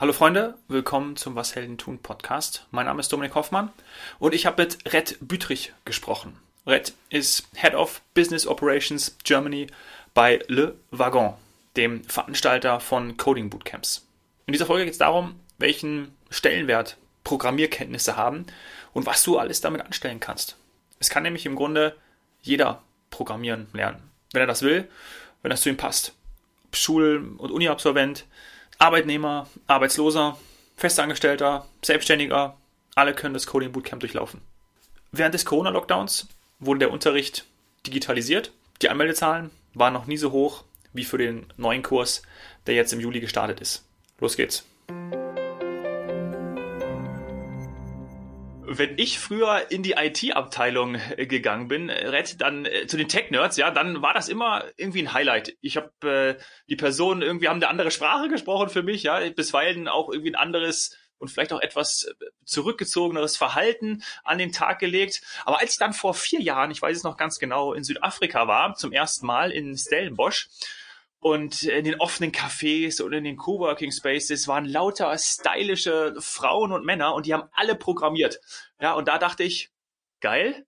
Hallo Freunde, willkommen zum Was Helden tun Podcast. Mein Name ist Dominik Hoffmann und ich habe mit Red Bütrich gesprochen. Red ist Head of Business Operations Germany bei Le Wagon, dem Veranstalter von Coding Bootcamps. In dieser Folge geht es darum, welchen Stellenwert Programmierkenntnisse haben und was du alles damit anstellen kannst. Es kann nämlich im Grunde jeder programmieren lernen, wenn er das will, wenn das zu ihm passt. Schul- und Uni-Absolvent, Arbeitnehmer, Arbeitsloser, Festangestellter, Selbstständiger, alle können das Coding Bootcamp durchlaufen. Während des Corona-Lockdowns wurde der Unterricht digitalisiert. Die Anmeldezahlen waren noch nie so hoch wie für den neuen Kurs, der jetzt im Juli gestartet ist. Los geht's. Wenn ich früher in die IT-Abteilung äh, gegangen bin, äh, Red, dann äh, zu den Tech-Nerds, ja, dann war das immer irgendwie ein Highlight. Ich habe äh, die Personen irgendwie haben eine andere Sprache gesprochen für mich, ja, bisweilen auch irgendwie ein anderes und vielleicht auch etwas äh, zurückgezogeneres Verhalten an den Tag gelegt. Aber als ich dann vor vier Jahren, ich weiß es noch ganz genau, in Südafrika war, zum ersten Mal in Stellenbosch, und in den offenen Cafés und in den Coworking Spaces waren lauter stylische Frauen und Männer und die haben alle programmiert. Ja, und da dachte ich, geil,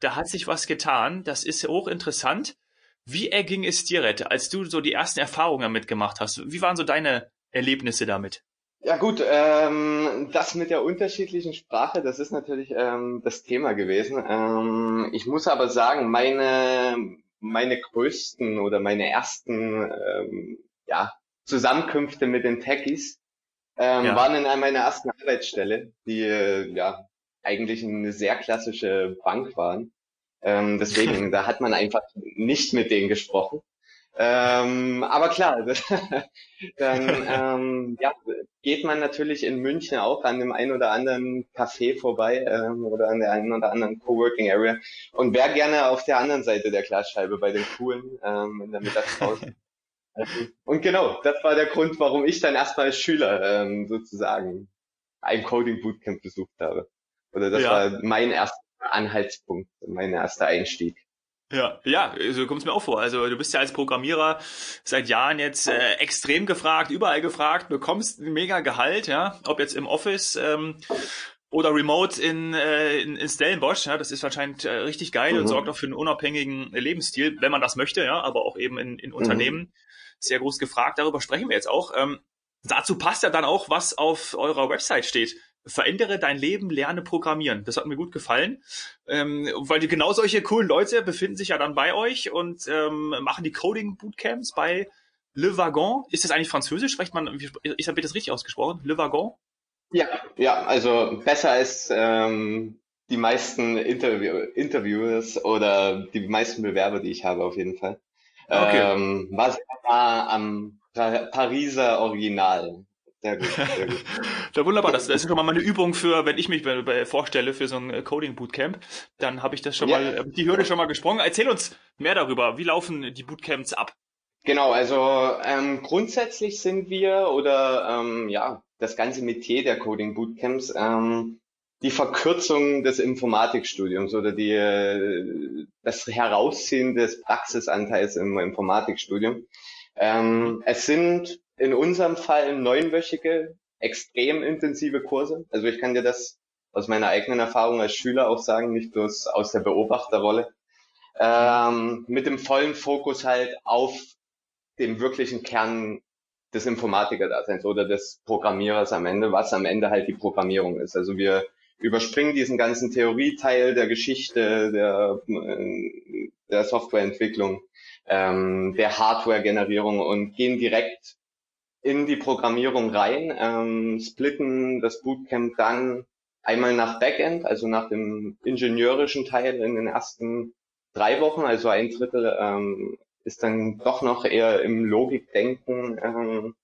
da hat sich was getan, das ist hochinteressant. Wie erging es dir, Rette, als du so die ersten Erfahrungen damit gemacht hast? Wie waren so deine Erlebnisse damit? Ja gut, ähm, das mit der unterschiedlichen Sprache, das ist natürlich ähm, das Thema gewesen. Ähm, ich muss aber sagen, meine meine größten oder meine ersten ähm, ja, Zusammenkünfte mit den Techies ähm, ja. waren in meiner ersten Arbeitsstelle, die äh, ja eigentlich eine sehr klassische Bank waren. Ähm, deswegen, da hat man einfach nicht mit denen gesprochen. Ähm, aber klar, dann ähm, ja, geht man natürlich in München auch an dem einen oder anderen Café vorbei ähm, oder an der einen oder anderen Coworking Area und wäre gerne auf der anderen Seite der Glasscheibe bei den Coolen ähm, in der Mittagspause. und genau, das war der Grund, warum ich dann erstmal als Schüler ähm, sozusagen ein Coding Bootcamp besucht habe. Oder das ja. war mein erster Anhaltspunkt, mein erster Einstieg. Ja, ja, so kommt es mir auch vor. Also du bist ja als Programmierer seit Jahren jetzt äh, extrem gefragt, überall gefragt, bekommst ein mega Gehalt, ja, ob jetzt im Office ähm, oder remote in, äh, in, in Stellenbosch, ja, das ist wahrscheinlich äh, richtig geil mhm. und sorgt auch für einen unabhängigen Lebensstil, wenn man das möchte, ja, aber auch eben in, in mhm. Unternehmen sehr groß gefragt. Darüber sprechen wir jetzt auch. Ähm, dazu passt ja dann auch, was auf eurer Website steht verändere dein Leben, lerne programmieren. Das hat mir gut gefallen, ähm, weil die, genau solche coolen Leute befinden sich ja dann bei euch und ähm, machen die Coding Bootcamps bei Le Wagon. Ist das eigentlich französisch? Spricht man, ich habe das richtig ausgesprochen? Le Wagon? Ja, ja, also besser als ähm, die meisten Interview Interviewers oder die meisten Bewerber, die ich habe, auf jeden Fall. Okay. Ähm, war sehr nah am Pariser Original. Sehr gut, sehr gut. ja, wunderbar. Das, das ist schon mal meine Übung für, wenn ich mich vorstelle für so ein äh, Coding Bootcamp, dann habe ich das schon ja. mal, die Hürde schon mal gesprungen. Erzähl uns mehr darüber. Wie laufen die Bootcamps ab? Genau, also ähm, grundsätzlich sind wir oder ähm, ja das ganze Metier der Coding Bootcamps ähm, die Verkürzung des Informatikstudiums oder die äh, das Herausziehen des Praxisanteils im Informatikstudium. Ähm, es sind in unserem Fall neunwöchige, extrem intensive Kurse. Also ich kann dir das aus meiner eigenen Erfahrung als Schüler auch sagen, nicht bloß aus der Beobachterrolle. Ähm, mit dem vollen Fokus halt auf dem wirklichen Kern des Informatiker-Daseins oder des Programmierers am Ende, was am Ende halt die Programmierung ist. Also wir überspringen diesen ganzen Theorieteil der Geschichte, der, der Softwareentwicklung, ähm, der Hardware-Generierung und gehen direkt in die Programmierung rein, ähm, splitten das Bootcamp dann einmal nach Backend, also nach dem ingenieurischen Teil in den ersten drei Wochen, also ein Drittel ähm, ist dann doch noch eher im Logikdenken ähm,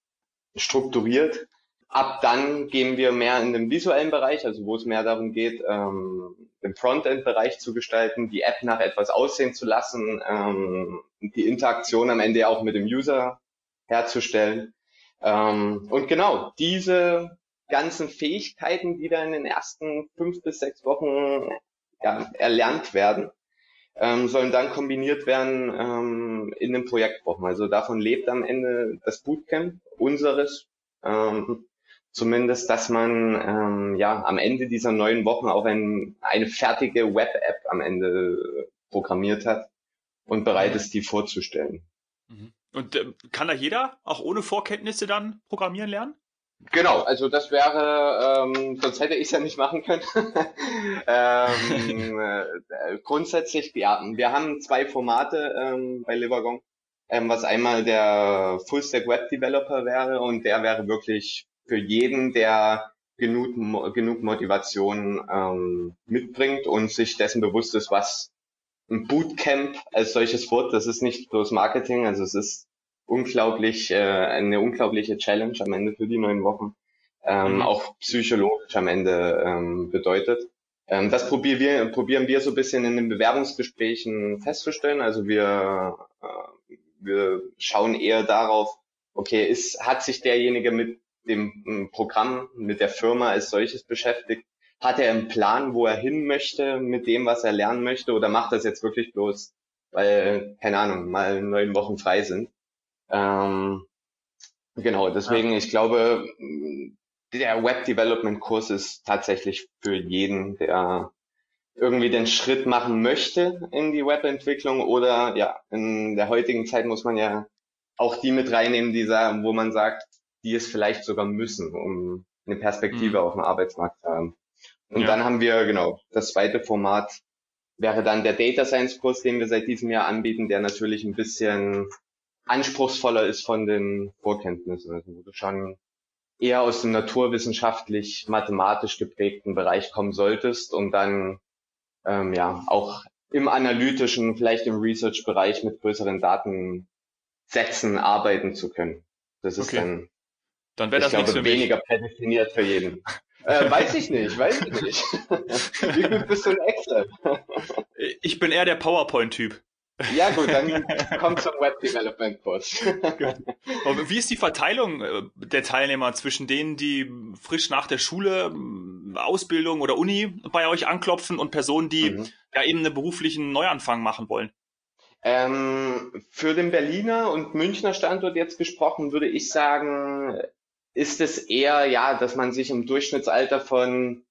strukturiert. Ab dann gehen wir mehr in den visuellen Bereich, also wo es mehr darum geht, ähm, den Frontend-Bereich zu gestalten, die App nach etwas aussehen zu lassen, ähm, die Interaktion am Ende auch mit dem User herzustellen. Ähm, und genau, diese ganzen Fähigkeiten, die da in den ersten fünf bis sechs Wochen ja, erlernt werden, ähm, sollen dann kombiniert werden ähm, in den Projektwochen. Also davon lebt am Ende das Bootcamp unseres. Ähm, zumindest, dass man ähm, ja am Ende dieser neun Wochen auch ein, eine fertige Web-App am Ende programmiert hat und bereit ist, die vorzustellen. Mhm. Und äh, kann da jeder auch ohne Vorkenntnisse dann programmieren lernen? Genau, also das wäre, ähm, sonst hätte ich es ja nicht machen können. ähm, äh, grundsätzlich, ja, wir haben zwei Formate ähm, bei Livergong, ähm, was einmal der Full-Stack Web Developer wäre und der wäre wirklich für jeden, der genug, genug Motivation ähm, mitbringt und sich dessen bewusst ist, was ein Bootcamp als solches wird. Das ist nicht bloß Marketing, also es ist unglaublich, äh, eine unglaubliche Challenge am Ende für die neun Wochen, ähm, mhm. auch psychologisch am Ende ähm, bedeutet. Ähm, das probieren wir, probieren wir so ein bisschen in den Bewerbungsgesprächen festzustellen. Also wir, äh, wir schauen eher darauf, okay, ist, hat sich derjenige mit dem Programm, mit der Firma als solches beschäftigt? Hat er einen Plan, wo er hin möchte mit dem, was er lernen möchte, oder macht das jetzt wirklich bloß, weil, keine Ahnung, mal neun Wochen frei sind? Ähm, genau, deswegen, ja. ich glaube, der Web Development Kurs ist tatsächlich für jeden, der irgendwie den Schritt machen möchte in die Webentwicklung oder ja, in der heutigen Zeit muss man ja auch die mit reinnehmen, die sagen, wo man sagt, die es vielleicht sogar müssen, um eine Perspektive mhm. auf dem Arbeitsmarkt zu haben. Und ja. dann haben wir, genau, das zweite Format wäre dann der Data Science Kurs, den wir seit diesem Jahr anbieten, der natürlich ein bisschen anspruchsvoller ist von den Vorkenntnissen, also wo du schon eher aus dem naturwissenschaftlich mathematisch geprägten Bereich kommen solltest und dann ähm, ja auch im analytischen, vielleicht im Research-Bereich mit größeren Datensätzen arbeiten zu können. Das ist okay. dann, dann wäre das glaube, weniger prädestiniert für jeden. Äh, weiß ich nicht, weiß ich nicht. Wie gut bist du in Excel? ich bin eher der PowerPoint-Typ. Ja gut, dann kommt zum Web Development Kurs. Wie ist die Verteilung äh, der Teilnehmer zwischen denen, die frisch nach der Schule, Ausbildung oder Uni bei euch anklopfen und Personen, die mhm. ja eben einen beruflichen Neuanfang machen wollen? Ähm, für den Berliner und Münchner Standort jetzt gesprochen, würde ich sagen, ist es eher, ja, dass man sich im Durchschnittsalter von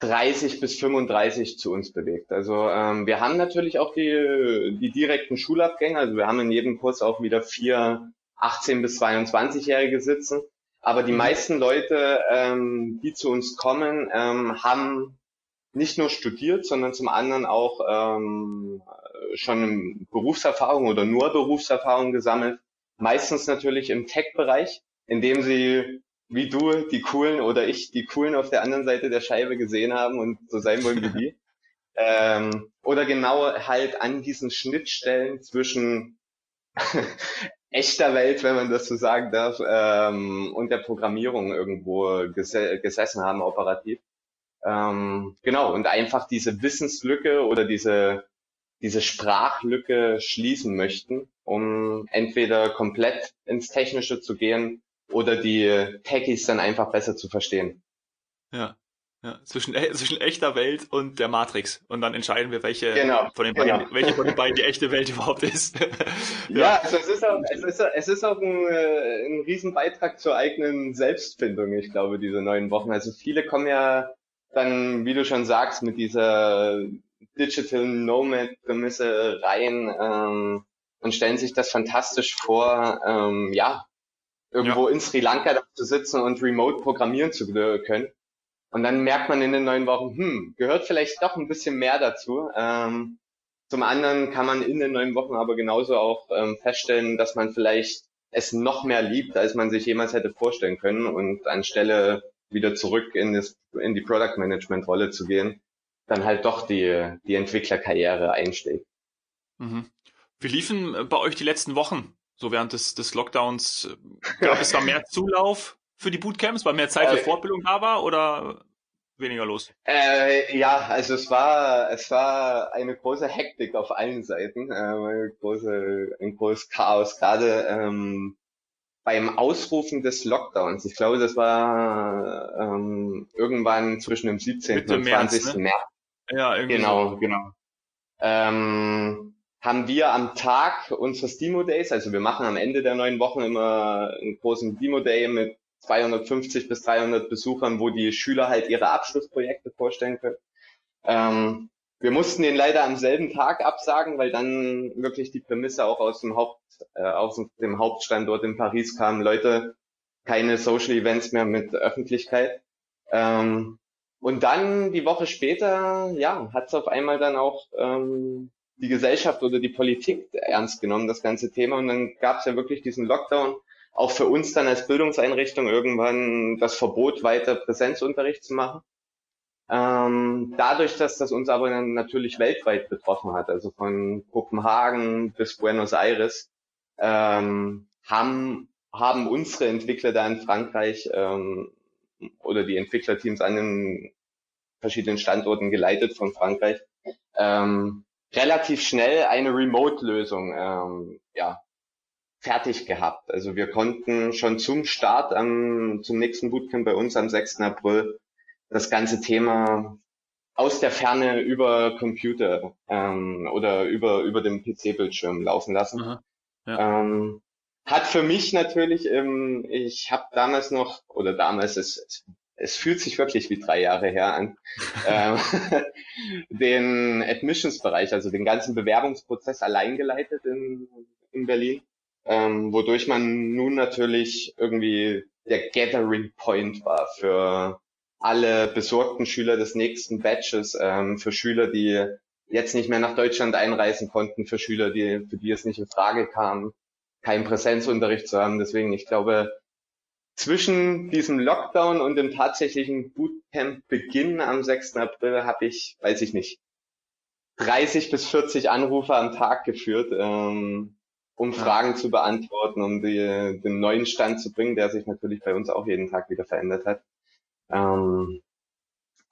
30 bis 35 zu uns bewegt. Also ähm, wir haben natürlich auch die, die direkten Schulabgänge. Also wir haben in jedem Kurs auch wieder vier 18 bis 22-Jährige sitzen. Aber die mhm. meisten Leute, ähm, die zu uns kommen, ähm, haben nicht nur studiert, sondern zum anderen auch ähm, schon Berufserfahrung oder nur Berufserfahrung gesammelt. Meistens natürlich im Tech-Bereich, in dem sie wie du die coolen oder ich die coolen auf der anderen Seite der Scheibe gesehen haben und so sein wollen wie die. ähm, oder genau halt an diesen Schnittstellen zwischen echter Welt, wenn man das so sagen darf, ähm, und der Programmierung irgendwo ges gesessen haben, operativ. Ähm, genau, und einfach diese Wissenslücke oder diese, diese Sprachlücke schließen möchten, um entweder komplett ins Technische zu gehen oder die Techies dann einfach besser zu verstehen. Ja. Ja, zwischen, äh, zwischen echter Welt und der Matrix. Und dann entscheiden wir, welche, genau, von, den beiden, genau. welche von den beiden die echte Welt überhaupt ist. ja, ja also es ist auch, es ist, es ist auch ein, äh, ein Riesenbeitrag zur eigenen Selbstfindung, ich glaube, diese neun Wochen. Also viele kommen ja dann, wie du schon sagst, mit dieser Digital Nomad-Prämisse rein ähm, und stellen sich das fantastisch vor, ähm, ja, irgendwo ja. in Sri Lanka zu sitzen und remote programmieren zu können. Und dann merkt man in den neun Wochen, hm, gehört vielleicht doch ein bisschen mehr dazu. Ähm, zum anderen kann man in den neun Wochen aber genauso auch ähm, feststellen, dass man vielleicht es noch mehr liebt, als man sich jemals hätte vorstellen können und anstelle wieder zurück in, das, in die Product Management Rolle zu gehen, dann halt doch die, die Entwicklerkarriere einschlägt. Mhm. Wie liefen bei euch die letzten Wochen? So während des, des Lockdowns äh, gab es da mehr Zulauf für die Bootcamps, weil mehr Zeit für äh, Fortbildung da war oder weniger los? Äh, ja, also es war es war eine große Hektik auf allen Seiten, äh, große, ein großes Chaos, gerade ähm, beim Ausrufen des Lockdowns. Ich glaube, das war ähm, irgendwann zwischen dem 17. Mitte und 20. März. Ne? März. Ja, irgendwie genau, so. genau. Ähm, haben wir am Tag unseres Demo Days, also wir machen am Ende der neun Wochen immer einen großen Demo Day mit 250 bis 300 Besuchern, wo die Schüler halt ihre Abschlussprojekte vorstellen können. Ähm, wir mussten den leider am selben Tag absagen, weil dann wirklich die Prämisse auch aus dem Haupt, äh, aus dem Hauptstandort in Paris kam, Leute, keine Social Events mehr mit Öffentlichkeit. Ähm, und dann die Woche später, ja, hat es auf einmal dann auch ähm, die Gesellschaft oder die Politik ernst genommen, das ganze Thema. Und dann gab es ja wirklich diesen Lockdown. Auch für uns dann als Bildungseinrichtung irgendwann das Verbot, weiter Präsenzunterricht zu machen. Ähm, dadurch, dass das uns aber dann natürlich weltweit betroffen hat, also von Kopenhagen bis Buenos Aires, ähm, haben, haben unsere Entwickler da in Frankreich ähm, oder die Entwicklerteams an den verschiedenen Standorten geleitet von Frankreich, ähm, relativ schnell eine Remote-Lösung ähm, ja, fertig gehabt. Also wir konnten schon zum Start am, zum nächsten Bootcamp bei uns am 6. April das ganze Thema aus der Ferne über Computer ähm, oder über, über den PC-Bildschirm laufen lassen. Aha, ja. ähm, hat für mich natürlich, ähm, ich habe damals noch, oder damals, es, es fühlt sich wirklich wie drei Jahre her an, ähm, den Admissions-Bereich, also den ganzen Bewerbungsprozess allein geleitet in, in Berlin, ähm, wodurch man nun natürlich irgendwie der Gathering Point war für alle besorgten Schüler des nächsten Batches, ähm, für Schüler, die jetzt nicht mehr nach Deutschland einreisen konnten, für Schüler, die, für die es nicht in Frage kam, keinen Präsenzunterricht zu haben. Deswegen, ich glaube, zwischen diesem Lockdown und dem tatsächlichen Bootcamp-Beginn am 6. April habe ich, weiß ich nicht, 30 bis 40 Anrufe am Tag geführt, ähm, um ja. Fragen zu beantworten, um die, den neuen Stand zu bringen, der sich natürlich bei uns auch jeden Tag wieder verändert hat. Ähm,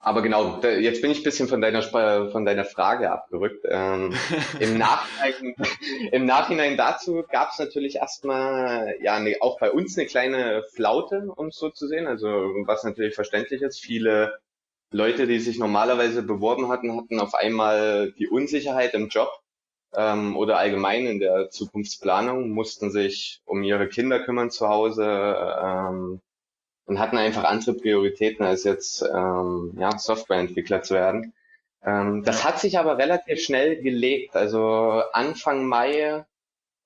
aber genau, jetzt bin ich ein bisschen von deiner, von deiner Frage abgerückt. Ähm, im, Nachhinein, Im Nachhinein dazu gab es natürlich erstmal, ja, ne, auch bei uns eine kleine Flaute, um es so zu sehen. Also was natürlich verständlich ist, viele Leute, die sich normalerweise beworben hatten, hatten auf einmal die Unsicherheit im Job ähm, oder allgemein in der Zukunftsplanung, mussten sich um ihre Kinder kümmern zu Hause, ähm, und hatten einfach andere Prioritäten, als jetzt ähm, ja, Softwareentwickler zu werden. Ähm, das hat sich aber relativ schnell gelegt. Also Anfang Mai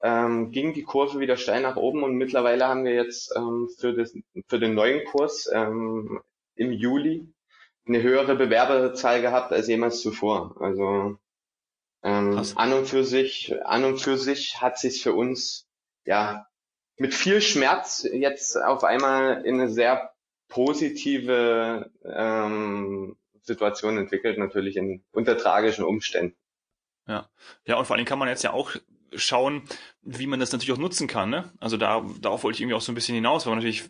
ähm, ging die Kurve wieder steil nach oben und mittlerweile haben wir jetzt ähm, für, das, für den neuen Kurs ähm, im Juli eine höhere Bewerberzahl gehabt als jemals zuvor. Also ähm, an und für sich, an und für sich hat sich für uns ja mit viel Schmerz jetzt auf einmal in eine sehr positive ähm, Situation entwickelt, natürlich in unter tragischen Umständen. Ja, ja, und vor allem kann man jetzt ja auch schauen, wie man das natürlich auch nutzen kann. Ne? Also da, darauf wollte ich irgendwie auch so ein bisschen hinaus, weil man natürlich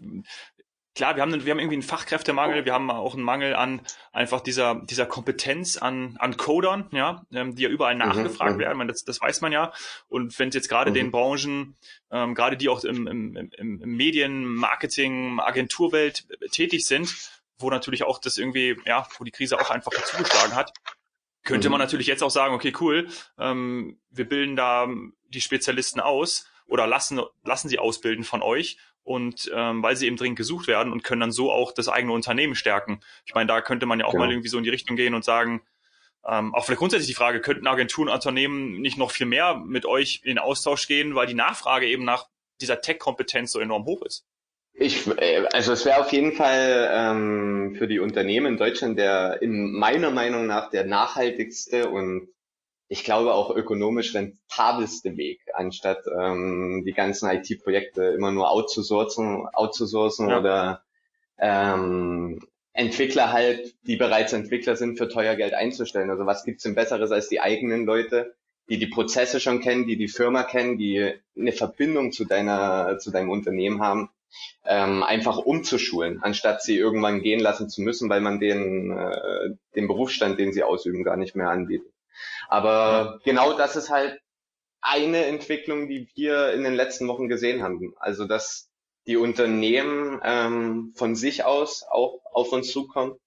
klar, wir haben, wir haben irgendwie einen Fachkräftemangel, wir haben auch einen Mangel an einfach dieser, dieser Kompetenz an, an Codern, ja, ähm, die ja überall mhm, nachgefragt mhm, werden. Man, das, das weiß man ja. Und wenn es jetzt gerade mhm. den Branchen, ähm, gerade die auch im, im, im, im Medien, Marketing, Agenturwelt tätig sind, wo natürlich auch das irgendwie, ja, wo die Krise auch einfach zugeschlagen hat, könnte mhm. man natürlich jetzt auch sagen, okay, cool, ähm, wir bilden da die Spezialisten aus oder lassen, lassen sie ausbilden von euch und ähm, weil sie eben dringend gesucht werden und können dann so auch das eigene Unternehmen stärken. Ich meine, da könnte man ja auch genau. mal irgendwie so in die Richtung gehen und sagen, ähm, auch vielleicht grundsätzlich die Frage, könnten Agenturen, Unternehmen nicht noch viel mehr mit euch in den Austausch gehen, weil die Nachfrage eben nach dieser Tech-Kompetenz so enorm hoch ist? Ich, äh, also es wäre auf jeden Fall ähm, für die Unternehmen in Deutschland der in meiner Meinung nach der nachhaltigste und ich glaube auch ökonomisch rentabelste Weg, anstatt ähm, die ganzen IT-Projekte immer nur outzusourcen, outzusourcen ja. oder ähm, Entwickler halt, die bereits Entwickler sind, für teuer Geld einzustellen. Also was gibt's denn Besseres als die eigenen Leute, die die Prozesse schon kennen, die die Firma kennen, die eine Verbindung zu deiner, zu deinem Unternehmen haben, ähm, einfach umzuschulen, anstatt sie irgendwann gehen lassen zu müssen, weil man den, äh, den Berufsstand, den sie ausüben, gar nicht mehr anbietet. Aber genau das ist halt eine Entwicklung, die wir in den letzten Wochen gesehen haben. Also dass die Unternehmen ähm, von sich aus auch auf uns zukommen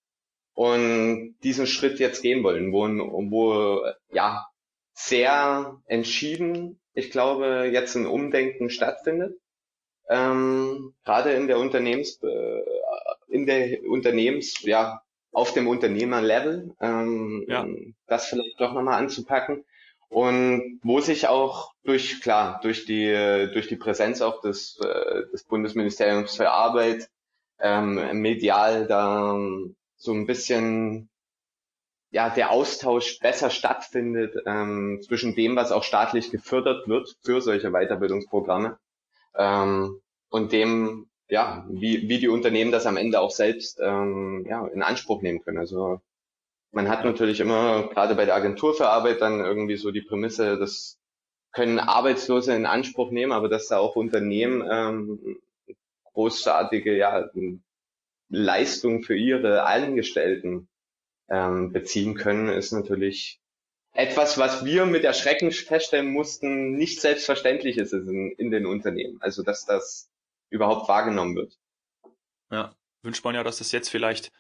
und diesen Schritt jetzt gehen wollen, wo, wo ja sehr entschieden, ich glaube, jetzt ein Umdenken stattfindet. ähm, gerade in der Unternehmens, äh, in der Unternehmens, ja, auf dem Unternehmerlevel, ähm, ja. das vielleicht doch nochmal anzupacken. Und wo sich auch durch, klar, durch die, durch die Präsenz auch des, äh, des Bundesministeriums für Arbeit, ähm, medial da so ein bisschen ja, der Austausch besser stattfindet ähm, zwischen dem, was auch staatlich gefördert wird für solche Weiterbildungsprogramme ähm, und dem, ja, wie, wie die Unternehmen das am Ende auch selbst ähm, ja, in Anspruch nehmen können. Also man hat natürlich immer, gerade bei der Agentur für Arbeit, dann irgendwie so die Prämisse, das können Arbeitslose in Anspruch nehmen, aber dass da auch Unternehmen ähm, großartige ja, Leistung für ihre Angestellten ähm, beziehen können, ist natürlich etwas, was wir mit Erschrecken feststellen mussten, nicht selbstverständlich ist in, in den Unternehmen. Also dass das überhaupt wahrgenommen wird. Ja, wünscht man ja, dass das jetzt vielleicht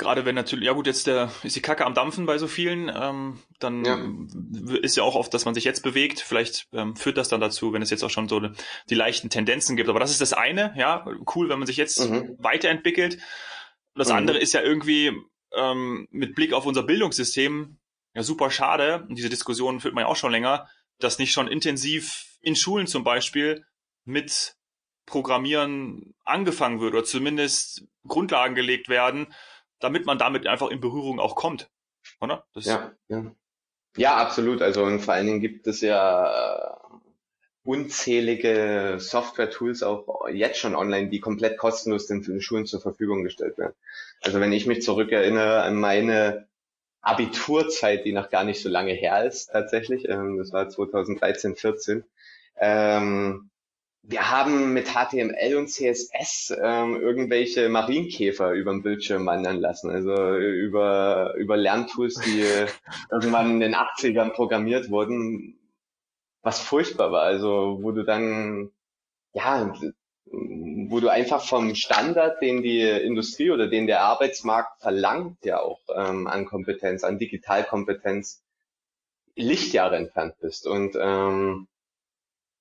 gerade wenn natürlich, ja gut, jetzt der, ist die Kacke am Dampfen bei so vielen, ähm, dann ja. ist ja auch oft, dass man sich jetzt bewegt. Vielleicht ähm, führt das dann dazu, wenn es jetzt auch schon so die leichten Tendenzen gibt. Aber das ist das eine, ja, cool, wenn man sich jetzt mhm. weiterentwickelt. Das mhm. andere ist ja irgendwie ähm, mit Blick auf unser Bildungssystem ja super schade, und diese Diskussion führt man ja auch schon länger, dass nicht schon intensiv in Schulen zum Beispiel mit Programmieren angefangen wird oder zumindest Grundlagen gelegt werden, damit man damit einfach in Berührung auch kommt. Oder? Das ja, ja. ja, absolut. Also und vor allen Dingen gibt es ja äh, unzählige Software-Tools auch jetzt schon online, die komplett kostenlos den Schulen zur Verfügung gestellt werden. Also wenn ich mich zurückerinnere an meine Abiturzeit, die noch gar nicht so lange her ist tatsächlich, ähm, das war 2013, 14, ähm, wir haben mit HTML und CSS ähm, irgendwelche Marienkäfer über den Bildschirm wandern lassen. Also über, über Lerntools, die irgendwann in den 80ern programmiert wurden, was furchtbar war. Also wo du dann, ja, wo du einfach vom Standard, den die Industrie oder den der Arbeitsmarkt verlangt, ja auch ähm, an Kompetenz, an Digitalkompetenz, Lichtjahre entfernt bist. Und ähm,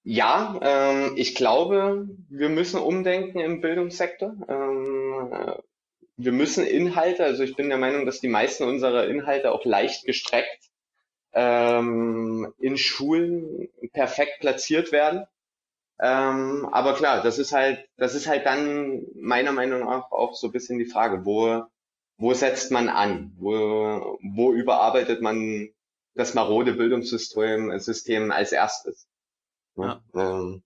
ja, ähm, ich glaube, wir müssen umdenken im Bildungssektor. Ähm, äh, wir müssen Inhalte, also ich bin der Meinung, dass die meisten unserer Inhalte auch leicht gestreckt ähm, in Schulen perfekt platziert werden. Ähm, aber klar, das ist halt, das ist halt dann meiner Meinung nach auch so ein bisschen die Frage, wo, wo setzt man an? Wo, wo überarbeitet man das marode Bildungssystem System als erstes? Ja. Ähm,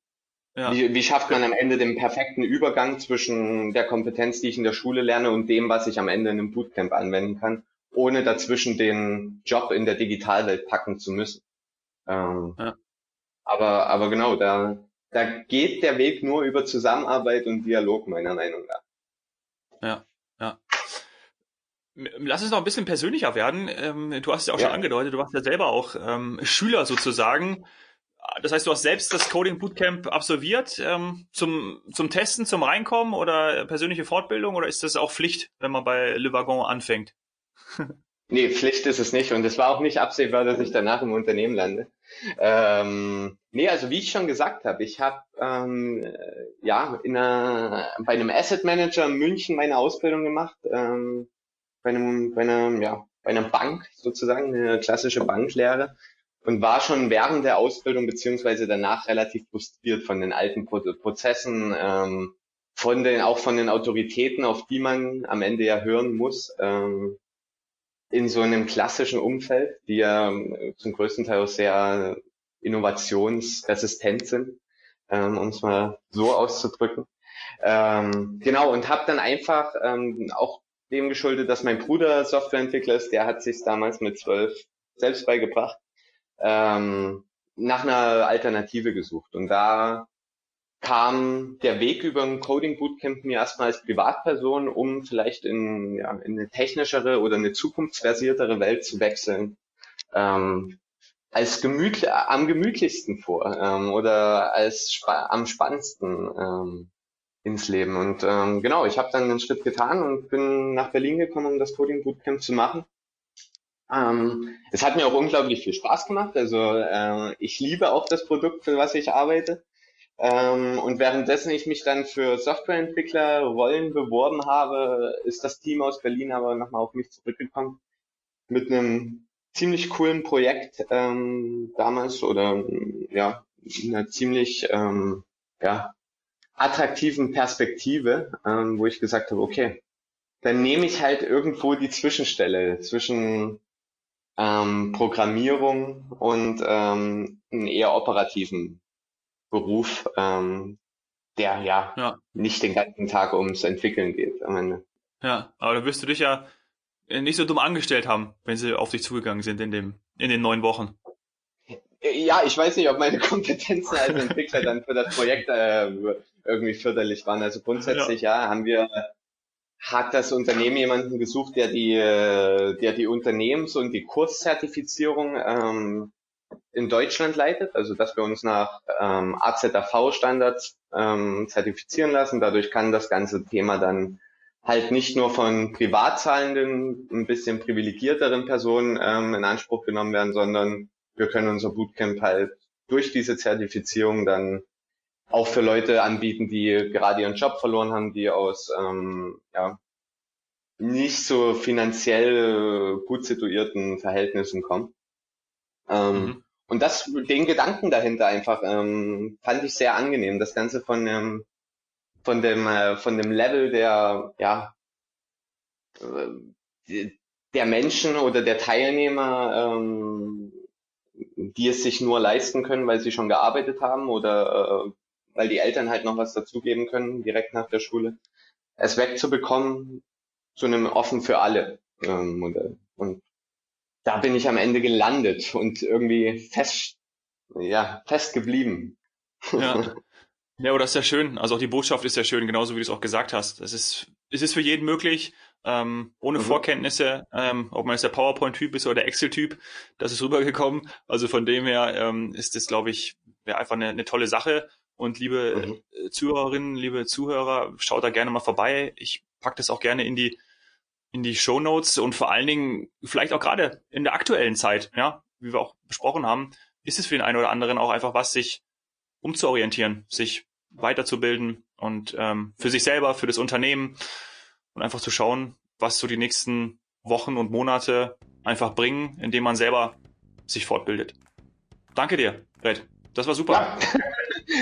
ja. Wie, wie schafft man am Ende den perfekten Übergang zwischen der Kompetenz, die ich in der Schule lerne, und dem, was ich am Ende in einem Bootcamp anwenden kann, ohne dazwischen den Job in der Digitalwelt packen zu müssen? Ähm, ja. Aber, aber genau, da, da geht der Weg nur über Zusammenarbeit und Dialog, meiner Meinung nach. Ja, ja. Lass uns noch ein bisschen persönlicher werden. Ähm, du hast es ja auch ja. schon angedeutet, du warst ja selber auch ähm, Schüler sozusagen. Das heißt, du hast selbst das Coding Bootcamp absolviert ähm, zum, zum Testen, zum Reinkommen oder persönliche Fortbildung oder ist das auch Pflicht, wenn man bei Le Wagon anfängt? nee, Pflicht ist es nicht und es war auch nicht absehbar, dass ich danach im Unternehmen lande. Ähm, nee, also wie ich schon gesagt habe, ich habe ähm, ja in einer, bei einem Asset Manager in München meine Ausbildung gemacht, ähm, bei einem, bei einer, ja, bei einer Bank sozusagen, eine klassische Banklehre und war schon während der Ausbildung beziehungsweise danach relativ frustriert von den alten Pro Prozessen, ähm, von den auch von den Autoritäten, auf die man am Ende ja hören muss, ähm, in so einem klassischen Umfeld, die ja ähm, zum größten Teil auch sehr innovationsresistent sind, ähm, um es mal so auszudrücken. Ähm, genau, und habe dann einfach ähm, auch dem geschuldet, dass mein Bruder Softwareentwickler ist, der hat sich damals mit zwölf selbst beigebracht ähm, nach einer Alternative gesucht. Und da kam der Weg über ein Coding Bootcamp mir erstmal als Privatperson, um vielleicht in, ja, in eine technischere oder eine zukunftsversiertere Welt zu wechseln, ähm, als gemütlich, am gemütlichsten vor ähm, oder als spa am spannendsten ähm, ins Leben. Und ähm, genau, ich habe dann einen Schritt getan und bin nach Berlin gekommen, um das Coding Bootcamp zu machen. Ähm, es hat mir auch unglaublich viel Spaß gemacht. Also äh, ich liebe auch das Produkt, für was ich arbeite. Ähm, und währenddessen ich mich dann für Softwareentwicklerrollen beworben habe, ist das Team aus Berlin aber nochmal auf mich zurückgekommen mit einem ziemlich coolen Projekt ähm, damals oder ja, einer ziemlich ähm, ja, attraktiven Perspektive, ähm, wo ich gesagt habe, okay, dann nehme ich halt irgendwo die Zwischenstelle zwischen ähm, Programmierung und ähm, einen eher operativen Beruf, ähm, der ja, ja, nicht den ganzen Tag ums Entwickeln geht am Ende. Ja, aber da wirst du dich ja nicht so dumm angestellt haben, wenn sie auf dich zugegangen sind in dem in den neun Wochen. Ja, ich weiß nicht, ob meine Kompetenzen als Entwickler dann für das Projekt äh, irgendwie förderlich waren. Also grundsätzlich ja. ja, haben wir hat das Unternehmen jemanden gesucht, der die äh, der die Unternehmens- und die Kurszertifizierung ähm, in Deutschland leitet, also dass wir uns nach ähm, AZAV-Standards ähm, zertifizieren lassen. Dadurch kann das ganze Thema dann halt nicht nur von privatzahlenden, ein bisschen privilegierteren Personen ähm, in Anspruch genommen werden, sondern wir können unser Bootcamp halt durch diese Zertifizierung dann auch für Leute anbieten, die gerade ihren Job verloren haben, die aus ähm, ja, nicht so finanziell gut situierten Verhältnissen kommen. Ähm, mhm. Und das, den Gedanken dahinter einfach ähm, fand ich sehr angenehm. Das Ganze von dem, von dem, äh, von dem Level der, ja, äh, der Menschen oder der Teilnehmer, ähm, die es sich nur leisten können, weil sie schon gearbeitet haben oder äh, weil die Eltern halt noch was dazugeben können, direkt nach der Schule, es wegzubekommen zu einem offen für alle ähm, Modell. Und da bin ich am Ende gelandet und irgendwie fest, ja, fest geblieben. Ja. Ja, aber das ist ja schön. Also auch die Botschaft ist ja schön, genauso wie du es auch gesagt hast. Es ist, es ist für jeden möglich, ähm, ohne mhm. Vorkenntnisse, ähm, ob man jetzt der PowerPoint-Typ ist oder der Excel-Typ, das ist rübergekommen. Also von dem her ähm, ist das, glaube ich, wäre einfach eine, eine tolle Sache. Und liebe mhm. Zuhörerinnen, liebe Zuhörer, schaut da gerne mal vorbei. Ich pack das auch gerne in die in die Show Notes und vor allen Dingen vielleicht auch gerade in der aktuellen Zeit, ja, wie wir auch besprochen haben, ist es für den einen oder anderen auch einfach was, sich umzuorientieren, sich weiterzubilden und ähm, für sich selber, für das Unternehmen und einfach zu schauen, was so die nächsten Wochen und Monate einfach bringen, indem man selber sich fortbildet. Danke dir, Red. Das war super. Ja.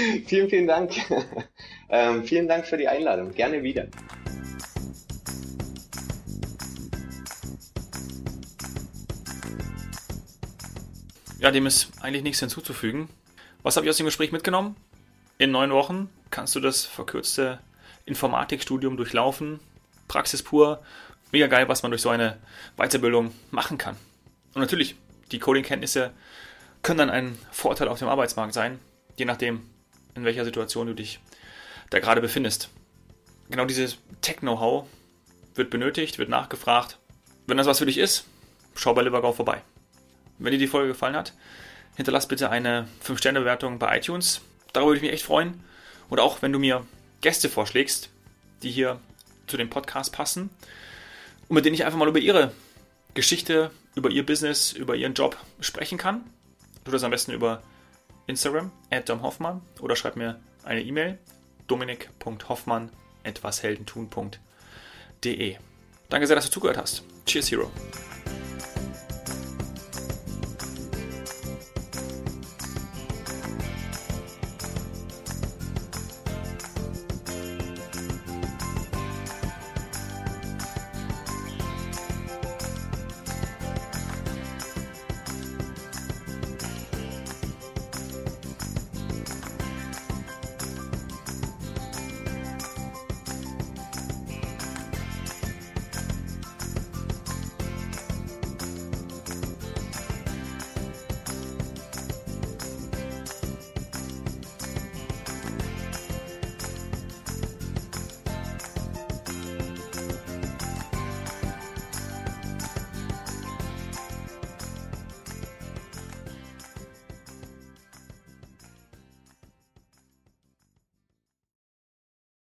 vielen, vielen Dank. Ähm, vielen Dank für die Einladung. Gerne wieder. Ja, dem ist eigentlich nichts hinzuzufügen. Was habe ich aus dem Gespräch mitgenommen? In neun Wochen kannst du das verkürzte Informatikstudium durchlaufen. Praxis pur. Mega geil, was man durch so eine Weiterbildung machen kann. Und natürlich, die Coding-Kenntnisse können dann ein Vorteil auf dem Arbeitsmarkt sein, je nachdem, in welcher Situation du dich da gerade befindest. Genau dieses Tech-Know-how wird benötigt, wird nachgefragt. Wenn das was für dich ist, schau bei Livergau vorbei. Wenn dir die Folge gefallen hat, hinterlass bitte eine 5-Sterne-Bewertung bei iTunes. Darüber würde ich mich echt freuen. Und auch wenn du mir Gäste vorschlägst, die hier zu dem Podcast passen und mit denen ich einfach mal über ihre Geschichte, über ihr Business, über ihren Job sprechen kann. Tu das am besten über Instagram, domhoffmann oder schreib mir eine E-Mail, dominik.hoffmann etwasheldentun.de. Danke sehr, dass du zugehört hast. Cheers, Hero.